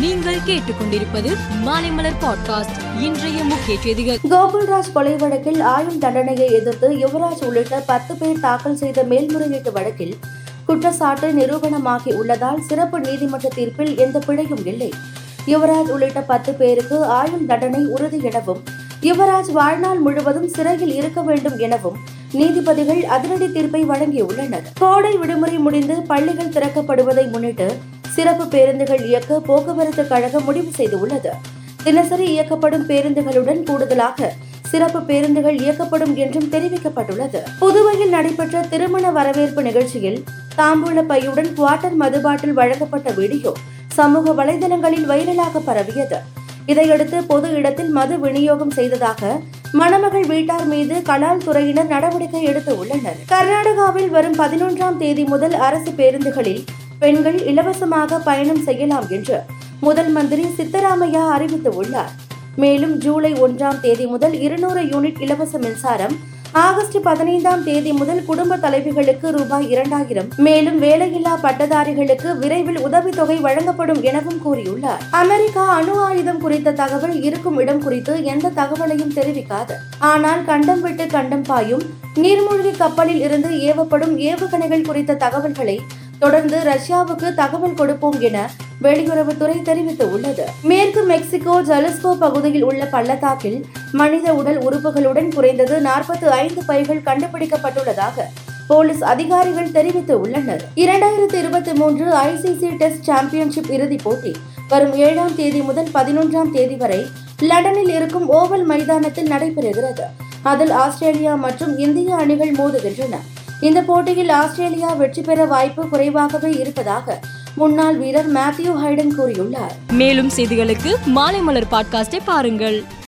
நீங்கள் கேட்டுக்கொண்டிருப்பது மாலைமலர் பாட்காஸ்ட். இன்றைய முக்கிய செய்திகள். கோகுல்ராஜ் கொலை வழக்கில் ஆயுள் தண்டனையை எதிர்த்து யுவராஜ் உள்ளிட்ட பத்து பேர் தாக்கல் செய்த மேல்முறையீட்டு வழக்கில் குற்றச்சாட்டு நிரூபணமாகி உள்ளதால் சிறப்பு நீதிமன்ற தீர்ப்பில் எந்த பிழையும் இல்லை. யுவராஜ் உள்ளிட்ட பத்து பேருக்கு ஆயுள் தண்டனை உறுதி எனவும் யுவராஜ் வாழ்நாள் முழுவதும் சிறையில் இருக்க வேண்டும் எனவும் நீதிபதிகள் அதிரடி தீர்ப்பை வழங்கியுள்ளனர். கோடை விடுமுறை முடிந்து பள்ளிகள் திறக்கப்படுவதை முன்னிட்டு சிறப்பு பேருந்துகள் இயக்க போக்குவரத்து கழகம் முடிவு செய்துள்ளது. தினசரி இயக்கப்படும் பேருந்துகளுடன் கூடுதலாக சிறப்பு பேருந்துகள் இயக்கப்படும் என்றும் தெரிவிக்கப்பட்டுள்ளது. புதுவையில் நடைபெற்ற திருமண வரவேற்பு நிகழ்ச்சியில் தாம்பூல பையுடன் குவார்டர் மது பாட்டில் வழங்கப்பட்ட வீடியோ சமூக வலைதளங்களில் வைரலாக பரவியது. இதையடுத்து பொது இடத்தில் மது விநியோகம் செய்ததாக மணமகள் வீட்டார் மீது கலால் துறையினர் நடவடிக்கை எடுத்து உள்ளனர். கர்நாடகாவில் வரும் பதினொன்றாம் தேதி முதல் அரசு பேருந்துகளில் பெண்கள் இலவசமாக பயணம் செய்யலாம் என்று முதல் மந்திரி சித்தராமையா அறிவித்து உள்ளார் மேலும் ஜூலை ஒன்றாம் தேதி முதல் இருநூறு யூனிட் இலவச மின்சாரம் ஆகஸ்ட் பதினைந்தாம் தேதி முதல் குடும்ப தலைவிகளுக்கு ரூபாய் இரண்டாயிரம். மேலும் வேலையில்லா பட்டதாரிகளுக்கு விரைவில் உதவித்தொகை வழங்கப்படும் எனவும் கூறியுள்ளார். அமெரிக்கா அணு ஆயுதம் குறித்த தகவல் இருக்கும் இடம் குறித்து எந்த தகவலையும் தெரிவிக்காது. ஆனால் கண்டம் விட்டு கண்டம் பாயும் நீர்மூழ்கி கப்பலில் இருந்து ஏவப்படும் ஏவுகணைகள் குறித்த தகவல்களை தொடர்ந்து ரஷ்யாவுக்கு தகவல் கொடுப்போம் என வெளியுறவுத்துறை தெரிவித்துள்ளது. மேற்கு மெக்சிகோ ஜலஸ்கோ பகுதியில் உள்ள பள்ளத்தாக்கில் மனித உடல் உறுப்புகளுடன் குறைந்தது நாற்பத்தி ஐந்து பைகள் கண்டுபிடிக்கப்பட்டுள்ளதாக போலீஸ் அதிகாரிகள் தெரிவித்து உள்ளனர் இரண்டாயிரத்தி இருபத்தி மூன்று ஐசிசி டெஸ்ட் சாம்பியன்ஷிப் இறுதிப் போட்டி வரும் ஏழாம் தேதி முதல் பதினொன்றாம் தேதி வரை லண்டனில் இருக்கும் ஓவல் மைதானத்தில் நடைபெறுகிறது. அதில் ஆஸ்திரேலியா மற்றும் இந்திய அணிகள் மோதுகின்றன. இந்த போட்டியில் ஆஸ்திரேலியா வெற்றி பெற வாய்ப்பு குறைவாகவே இருப்பதாக முன்னாள் வீரர் மேத்யூ ஹைடன் கூறியுள்ளார். மேலும் செய்திகளுக்கு மாலை மலர் பாட்காஸ்டை பாருங்கள்.